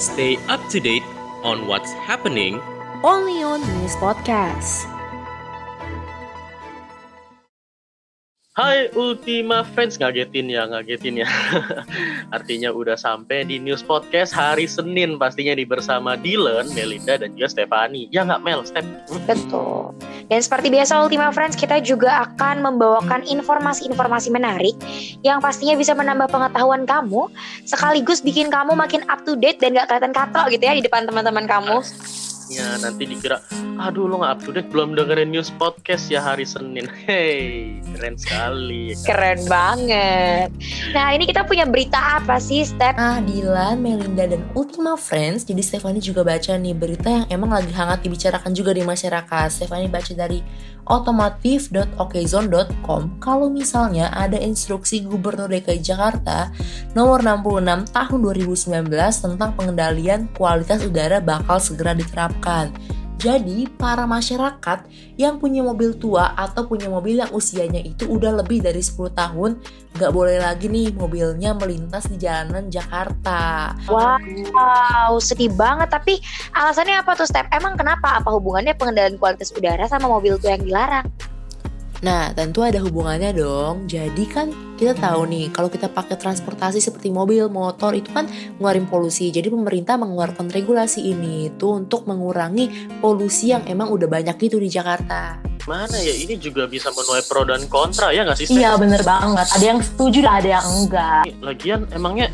Stay up to date on what's happening only on News Podcast. Hai Ultima Friends, ngagetin ya, ngagetin ya. Artinya udah sampai di News Podcast hari Senin pastinya di bersama Dylan, Melinda, dan juga Stefani. Ya nggak Mel, Step? Betul. Dan seperti biasa Ultima Friends, kita juga akan membawakan informasi-informasi menarik yang pastinya bisa menambah pengetahuan kamu, sekaligus bikin kamu makin up to date dan gak kelihatan katrok gitu ya di depan teman-teman kamu. Ya, nanti dikira, aduh lo nggak up to date belum dengerin news podcast ya hari Senin. Hey, keren sekali. Keren banget. Nah ini kita punya berita apa sih, Step? Nah, Dilan, Melinda, dan Ultima Friends. Jadi Stefani juga baca nih berita yang emang lagi hangat dibicarakan juga di masyarakat. Stefani baca dari otomotif.okezone.com kalau misalnya ada instruksi Gubernur DKI Jakarta nomor 66 tahun 2019 tentang pengendalian kualitas udara bakal segera diterapkan. Jadi, para masyarakat yang punya mobil tua atau punya mobil yang usianya itu udah lebih dari 10 tahun, nggak boleh lagi nih mobilnya melintas di jalanan Jakarta. Wow, sedih banget. Tapi alasannya apa tuh, Step? Emang kenapa? Apa hubungannya pengendalian kualitas udara sama mobil tua yang dilarang? Nah, tentu ada hubungannya dong. Jadi kan kita tahu nih, kalau kita pakai transportasi seperti mobil, motor itu kan ngeluarin polusi. Jadi pemerintah mengeluarkan regulasi ini itu untuk mengurangi polusi yang emang udah banyak gitu di Jakarta. Mana ya, ini juga bisa menuai pro dan kontra ya nggak sih? Iya bener banget. Ada yang setuju lah, ada yang enggak. Lagian emangnya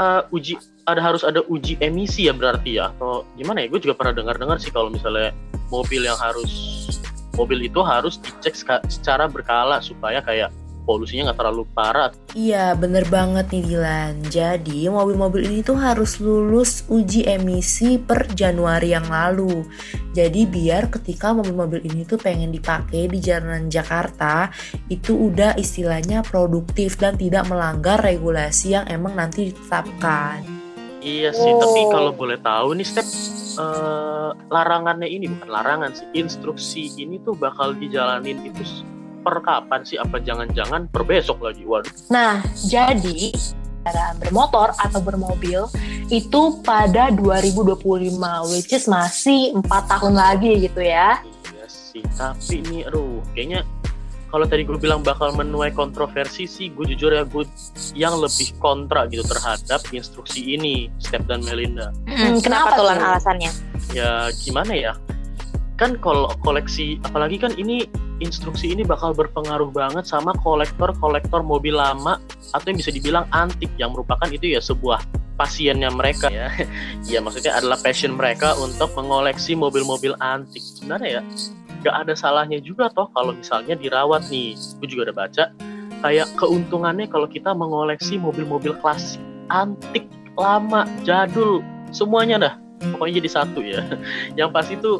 uh, uji ada harus ada uji emisi ya berarti ya atau gimana ya? Gue juga pernah dengar-dengar sih kalau misalnya mobil yang harus mobil itu harus dicek secara berkala supaya kayak polusinya nggak terlalu parah. Iya, bener banget nih Dilan. Jadi, mobil-mobil ini tuh harus lulus uji emisi per Januari yang lalu. Jadi, biar ketika mobil-mobil ini tuh pengen dipakai di jalanan Jakarta, itu udah istilahnya produktif dan tidak melanggar regulasi yang emang nanti ditetapkan. Iya sih, oh. tapi kalau boleh tahu nih step uh, larangannya ini bukan larangan sih, instruksi ini tuh bakal dijalanin itu per kapan sih? Apa jangan-jangan per besok lagi? Waduh. Nah, jadi kendaraan bermotor atau bermobil itu pada 2025, which is masih empat tahun lagi gitu ya. Iya sih, tapi ini aduh, kayaknya kalau tadi gue bilang bakal menuai kontroversi sih, gue jujur ya gue yang lebih kontra gitu terhadap instruksi ini, Step dan Melinda. Hmm, kenapa, kenapa tuh alasannya? Ya gimana ya? Kan kalau koleksi, apalagi kan ini instruksi ini bakal berpengaruh banget sama kolektor-kolektor mobil lama atau yang bisa dibilang antik yang merupakan itu ya sebuah pasiennya mereka ya. ya maksudnya adalah passion mereka untuk mengoleksi mobil-mobil antik. Sebenarnya ya gak ada salahnya juga toh kalau misalnya dirawat nih. Gue juga udah baca kayak keuntungannya kalau kita mengoleksi mobil-mobil klasik antik lama jadul semuanya dah. Pokoknya jadi satu ya. Yang pasti itu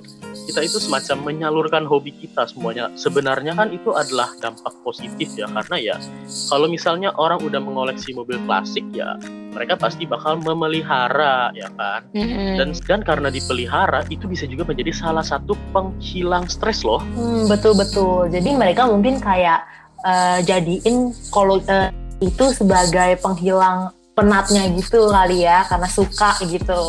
kita itu semacam menyalurkan hobi kita semuanya. Sebenarnya kan itu adalah dampak positif ya karena ya kalau misalnya orang udah mengoleksi mobil klasik ya mereka pasti bakal memelihara ya kan? Mm-hmm. dan dan karena dipelihara itu bisa juga menjadi salah satu penghilang stres loh. Hmm, betul betul. Jadi mereka mungkin kayak uh, jadiin kalau uh, itu sebagai penghilang penatnya gitu kali ya karena suka gitu.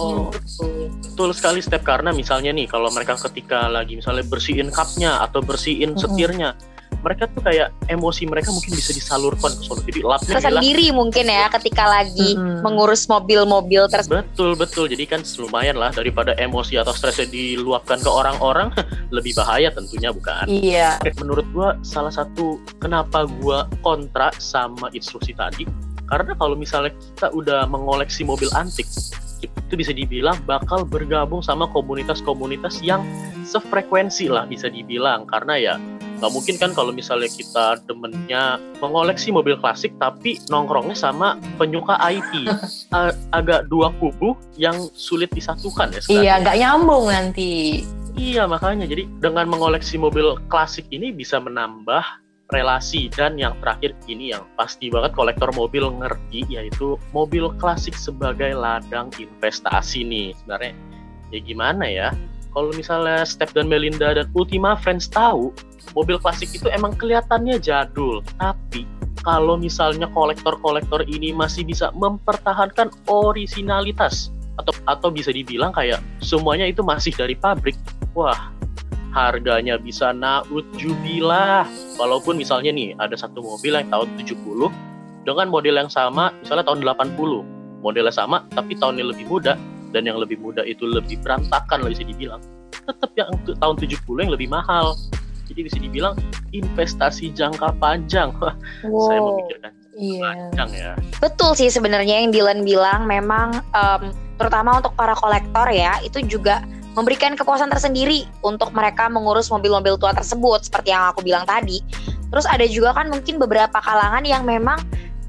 Hmm, betul. sekali step karena misalnya nih kalau mereka ketika lagi misalnya bersihin cupnya atau bersihin setirnya, mereka tuh kayak emosi mereka mungkin bisa disalurkan ke sana. Jadi lapnya sendiri mungkin ya ketika lagi hmm. mengurus mobil-mobil tersebut. Betul betul. Jadi kan lumayan lah daripada emosi atau stresnya diluapkan ke orang-orang lebih bahaya tentunya bukan. Iya. Menurut gua salah satu kenapa gua kontra sama instruksi tadi karena kalau misalnya kita udah mengoleksi mobil antik, itu bisa dibilang bakal bergabung sama komunitas-komunitas yang sefrekuensi lah bisa dibilang. Karena ya nggak mungkin kan kalau misalnya kita demennya mengoleksi mobil klasik tapi nongkrongnya sama penyuka IT agak dua kubu yang sulit disatukan ya sebenarnya. iya nggak nyambung nanti iya makanya jadi dengan mengoleksi mobil klasik ini bisa menambah relasi dan yang terakhir ini yang pasti banget kolektor mobil ngerti yaitu mobil klasik sebagai ladang investasi nih. Sebenarnya ya gimana ya? Kalau misalnya Step dan Melinda dan Ultima Friends tahu mobil klasik itu emang kelihatannya jadul. Tapi kalau misalnya kolektor-kolektor ini masih bisa mempertahankan originalitas atau atau bisa dibilang kayak semuanya itu masih dari pabrik wah harganya bisa naut jubilah walaupun misalnya nih ada satu mobil yang tahun 70 dengan model yang sama misalnya tahun 80 modelnya sama tapi tahunnya lebih muda dan yang lebih muda itu lebih berantakan lah bisa dibilang tetap yang tahun 70 yang lebih mahal jadi bisa dibilang investasi jangka panjang wow. saya memikirkan Iya. Panjang ya. Betul sih sebenarnya yang Dylan bilang memang um, terutama untuk para kolektor ya itu juga memberikan kepuasan tersendiri untuk mereka mengurus mobil-mobil tua tersebut seperti yang aku bilang tadi. Terus ada juga kan mungkin beberapa kalangan yang memang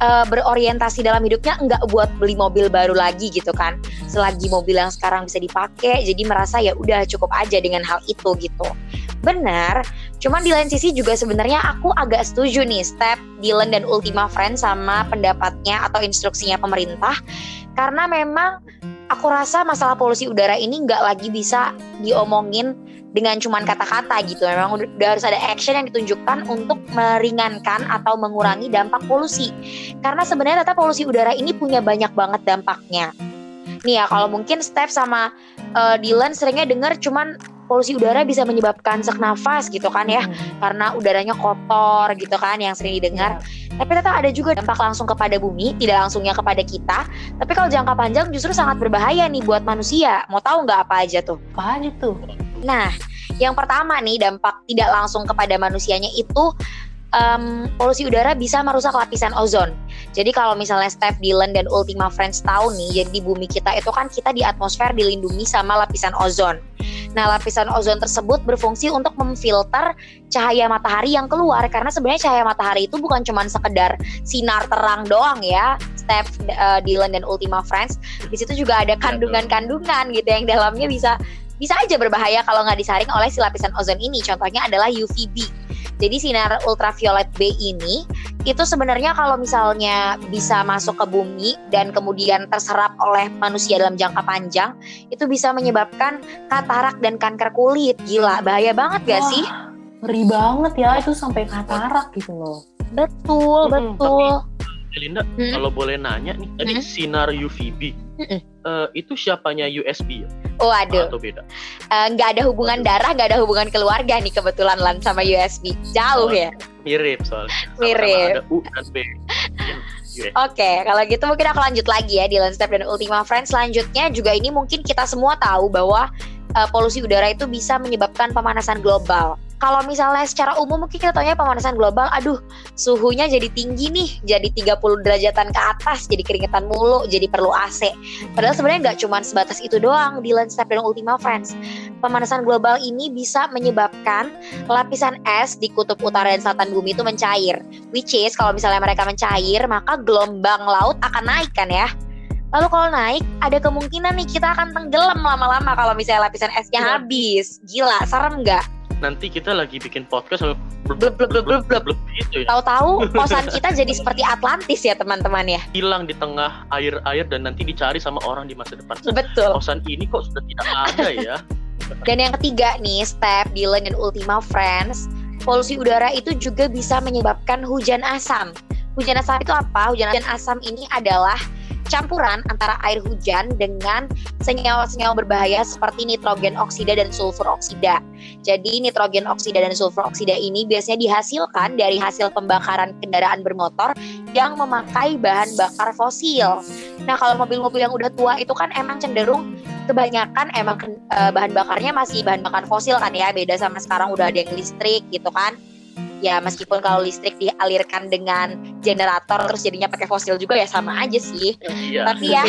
uh, berorientasi dalam hidupnya enggak buat beli mobil baru lagi gitu kan. Selagi mobil yang sekarang bisa dipakai, jadi merasa ya udah cukup aja dengan hal itu gitu. Benar, cuman di lain sisi juga sebenarnya aku agak setuju nih step Dylan dan Ultima Friends sama pendapatnya atau instruksinya pemerintah karena memang aku rasa masalah polusi udara ini nggak lagi bisa diomongin dengan cuman kata-kata gitu. Memang udah harus ada action yang ditunjukkan untuk meringankan atau mengurangi dampak polusi. Karena sebenarnya data polusi udara ini punya banyak banget dampaknya. Nih ya, kalau mungkin Steph sama uh, Dylan seringnya dengar cuman polusi udara bisa menyebabkan sesak nafas gitu kan ya. Hmm. karena udaranya kotor gitu kan yang sering didengar. Yeah. tapi ternyata ada juga dampak langsung kepada bumi tidak langsungnya kepada kita. Tapi kalau jangka panjang justru sangat berbahaya nih buat manusia. Mau tahu nggak apa aja tuh? Apa aja tuh. Nah, yang pertama nih dampak tidak langsung kepada manusianya itu um, polusi udara bisa merusak lapisan ozon. Jadi kalau misalnya Steph Dylan dan Ultima Friends tahu nih, jadi di bumi kita itu kan kita di atmosfer dilindungi sama lapisan ozon. Nah, lapisan ozon tersebut berfungsi untuk memfilter cahaya matahari yang keluar karena sebenarnya cahaya matahari itu bukan cuma sekedar sinar terang doang ya. Steph, uh, Dylan dan Ultima Friends, di situ juga ada kandungan-kandungan gitu yang dalamnya bisa bisa aja berbahaya kalau nggak disaring oleh si lapisan ozon ini. Contohnya adalah UVB. Jadi sinar ultraviolet B ini itu sebenarnya kalau misalnya bisa masuk ke bumi dan kemudian terserap oleh manusia dalam jangka panjang, itu bisa menyebabkan katarak dan kanker kulit. Gila, bahaya banget gak sih? Ngeri banget ya itu sampai katarak gitu loh. Betul, hmm, betul. Tapi, Linda, hmm? kalau boleh nanya nih, tadi hmm? sinar UVB hmm. uh, itu siapanya USB ya? Oh aduh. Atau beda? Eh, nggak uh, ada hubungan darah, nggak ada hubungan keluarga nih kebetulan Lan sama USB. Jauh oh, ya. Mirip soalnya. Mirip. Sama ada U dan B. Oke, okay, kalau gitu mungkin aku lanjut lagi ya di Step dan Ultima Friends. Selanjutnya juga ini mungkin kita semua tahu bahwa uh, polusi udara itu bisa menyebabkan pemanasan global kalau misalnya secara umum mungkin kita tanya pemanasan global, aduh suhunya jadi tinggi nih, jadi 30 derajatan ke atas, jadi keringetan mulu, jadi perlu AC. Padahal sebenarnya nggak cuma sebatas itu doang di landscape dan Ultima Friends. Pemanasan global ini bisa menyebabkan lapisan es di kutub utara dan selatan bumi itu mencair. Which is kalau misalnya mereka mencair, maka gelombang laut akan naik kan ya. Lalu kalau naik, ada kemungkinan nih kita akan tenggelam lama-lama kalau misalnya lapisan esnya iya. habis. Gila, serem nggak? Nanti kita lagi bikin podcast blub blub blub blub blub gitu ya. Tahu-tahu kosan kita jadi seperti Atlantis ya teman-teman ya. Hilang di tengah air-air dan nanti dicari sama orang di masa depan. Betul. Kosan ini kok sudah tidak ada ya. dan yang ketiga nih, Step, Dylan dan Ultima Friends, polusi udara itu juga bisa menyebabkan hujan asam. Hujan asam itu apa? Hujan asam ini adalah campuran antara air hujan dengan senyawa-senyawa berbahaya seperti nitrogen oksida dan sulfur oksida. Jadi nitrogen oksida dan sulfur oksida ini biasanya dihasilkan dari hasil pembakaran kendaraan bermotor yang memakai bahan bakar fosil. Nah, kalau mobil-mobil yang udah tua itu kan emang cenderung kebanyakan emang uh, bahan bakarnya masih bahan bakar fosil kan ya, beda sama sekarang udah ada yang listrik gitu kan ya meskipun kalau listrik dialirkan dengan generator terus jadinya pakai fosil juga ya sama aja sih. Iya. Tapi ya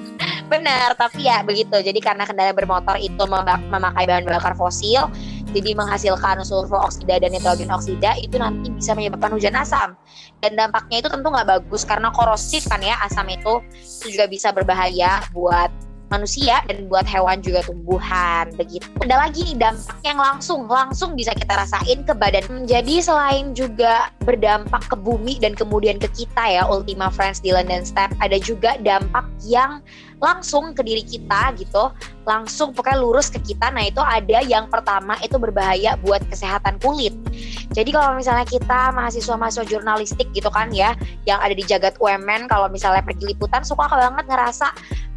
benar, tapi ya begitu. Jadi karena kendaraan bermotor itu memakai bahan bakar fosil, jadi menghasilkan sulfur oksida dan nitrogen oksida itu nanti bisa menyebabkan hujan asam. Dan dampaknya itu tentu nggak bagus karena korosif kan ya asam itu itu juga bisa berbahaya buat manusia dan buat hewan juga tumbuhan begitu. Ada lagi nih dampak yang langsung langsung bisa kita rasain ke badan. Jadi selain juga berdampak ke bumi dan kemudian ke kita ya Ultima Friends Dylan dan Step ada juga dampak yang langsung ke diri kita gitu. Langsung pokoknya lurus ke kita. Nah itu ada yang pertama itu berbahaya buat kesehatan kulit. Jadi kalau misalnya kita mahasiswa-mahasiswa jurnalistik gitu kan ya yang ada di jagat UMN kalau misalnya pergi liputan suka banget ngerasa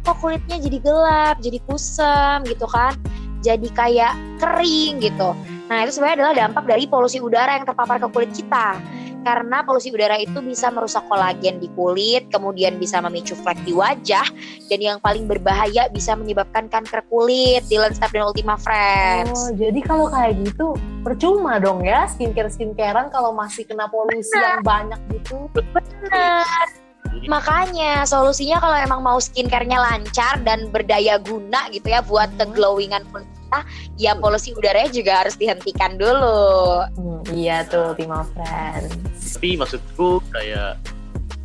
kok kulitnya jadi gelap, jadi kusam gitu kan, jadi kayak kering gitu. Nah itu sebenarnya adalah dampak dari polusi udara yang terpapar ke kulit kita karena polusi udara itu bisa merusak kolagen di kulit, kemudian bisa memicu flek di wajah, dan yang paling berbahaya bisa menyebabkan kanker kulit di Step dan Ultima Friends. Oh, jadi kalau kayak gitu percuma dong ya skincare skincarean kalau masih kena polusi Bener. yang banyak gitu. Benar. Makanya solusinya kalau emang mau skincare-nya lancar dan berdaya guna gitu ya buat hmm. keglowingan kulit kita, ya polusi udaranya juga harus dihentikan dulu. Hmm, iya tuh, Ultima Friends. Tapi maksudku kayak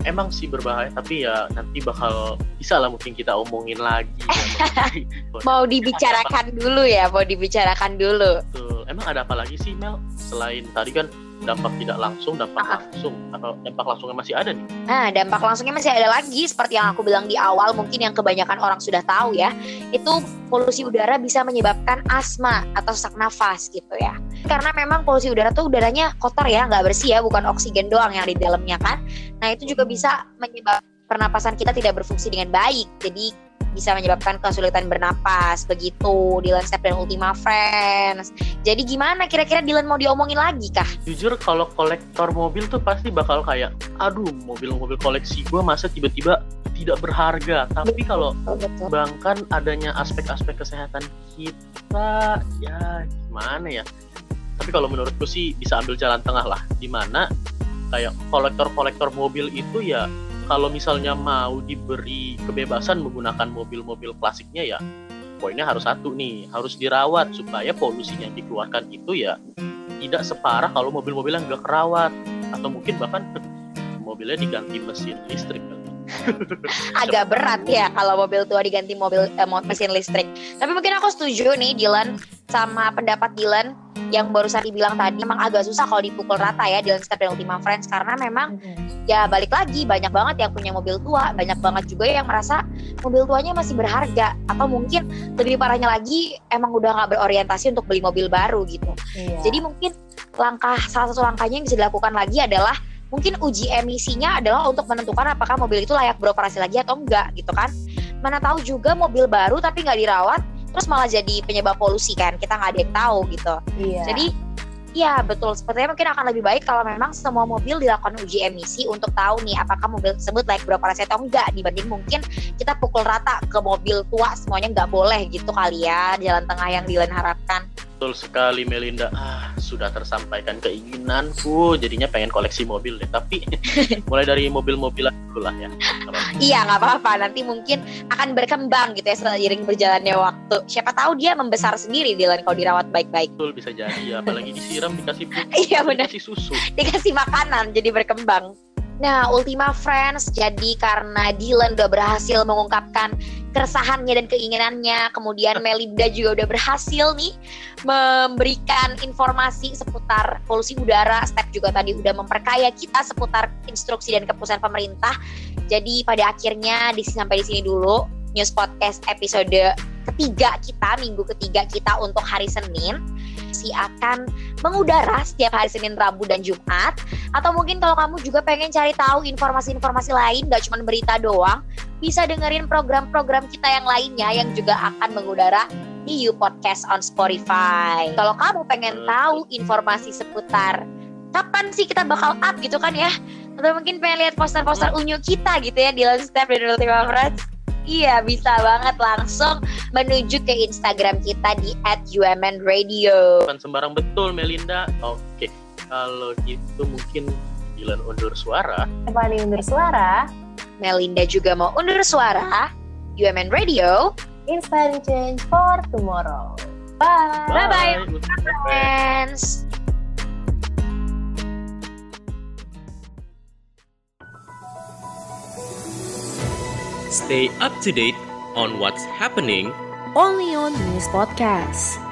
emang sih berbahaya tapi ya nanti bakal bisa lah mungkin kita omongin lagi ya, mau dibicarakan dulu ya mau dibicarakan dulu. Betul. emang ada apa lagi sih Mel? Selain tadi kan dampak tidak langsung, dampak ah. langsung atau dampak langsungnya masih ada nih? Nah, dampak langsungnya masih ada lagi seperti yang aku bilang di awal, mungkin yang kebanyakan orang sudah tahu ya, itu polusi udara bisa menyebabkan asma atau sesak nafas gitu ya. Karena memang polusi udara tuh udaranya kotor ya, nggak bersih ya, bukan oksigen doang yang di dalamnya kan. Nah, itu juga bisa menyebabkan pernapasan kita tidak berfungsi dengan baik. Jadi bisa menyebabkan kesulitan bernapas begitu. Dylan Step dan Ultima Friends. Jadi gimana? Kira-kira Dylan mau diomongin lagi kah? Jujur kalau kolektor mobil tuh pasti bakal kayak aduh mobil-mobil koleksi gue masa tiba-tiba tidak berharga. Tapi kalau bahkan adanya aspek-aspek kesehatan kita ya gimana ya? Tapi kalau menurutku sih bisa ambil jalan tengah lah. Di mana kayak kolektor-kolektor mobil itu ya kalau misalnya mau diberi kebebasan menggunakan mobil-mobil klasiknya ya poinnya harus satu nih harus dirawat supaya polusi yang dikeluarkan itu ya tidak separah kalau mobil-mobil yang nggak kerawat. Atau mungkin bahkan mobilnya diganti mesin listrik agak berat ya kalau mobil tua diganti mobil eh, mesin listrik. Tapi mungkin aku setuju nih Dylan sama pendapat Dylan yang barusan dibilang tadi memang agak susah kalau dipukul rata ya Dylan Step dan Ultima Friends karena memang mm-hmm. ya balik lagi banyak banget yang punya mobil tua banyak banget juga yang merasa mobil tuanya masih berharga atau mungkin lebih parahnya lagi emang udah nggak berorientasi untuk beli mobil baru gitu iya. jadi mungkin langkah salah satu langkahnya yang bisa dilakukan lagi adalah mungkin uji emisinya adalah untuk menentukan apakah mobil itu layak beroperasi lagi atau enggak gitu kan mana tahu juga mobil baru tapi nggak dirawat terus malah jadi penyebab polusi kan kita nggak ada yang tahu gitu iya. jadi Ya betul, sepertinya mungkin akan lebih baik kalau memang semua mobil dilakukan uji emisi untuk tahu nih apakah mobil tersebut layak beroperasi atau enggak dibanding mungkin kita pukul rata ke mobil tua semuanya nggak boleh gitu kali ya jalan tengah yang Dylan harapkan. Betul sekali Melinda. Ah, sudah tersampaikan keinginanku. Jadinya pengen koleksi mobil deh. Tapi mulai dari mobil-mobilan dulu lah ya. iya, nggak apa-apa. Nanti mungkin akan berkembang gitu ya seiring berjalannya waktu. Siapa tahu dia membesar sendiri di kalau dirawat baik-baik. Betul, bisa jadi. Ya. Apalagi disiram, dikasih pupuk, iya, benar. dikasih susu. Dikasih makanan, jadi berkembang. Nah, Ultima Friends jadi karena Dylan udah berhasil mengungkapkan keresahannya dan keinginannya, kemudian Melinda juga udah berhasil nih memberikan informasi seputar polusi udara. Step juga tadi udah memperkaya kita seputar instruksi dan keputusan pemerintah. Jadi pada akhirnya di sampai di sini dulu news podcast episode ketiga kita, minggu ketiga kita untuk hari Senin masih akan mengudara setiap hari Senin, Rabu, dan Jumat. Atau mungkin kalau kamu juga pengen cari tahu informasi-informasi lain, gak cuma berita doang, bisa dengerin program-program kita yang lainnya yang juga akan mengudara di You Podcast on Spotify. Kalau kamu pengen tahu informasi seputar kapan sih kita bakal up gitu kan ya, atau mungkin pengen lihat poster-poster unyu kita gitu ya di Lone Step dan Ultima Friends, Iya bisa banget langsung menuju ke Instagram kita di @umnradio. Bukan sembarang betul Melinda. Oke, kalau gitu mungkin Dilan undur suara. Stephanie undur suara. Melinda juga mau undur suara. UMN Radio. Inspiring change for tomorrow. Bye. Bye-bye, friends. Stay up to date on what's happening only on News Podcast.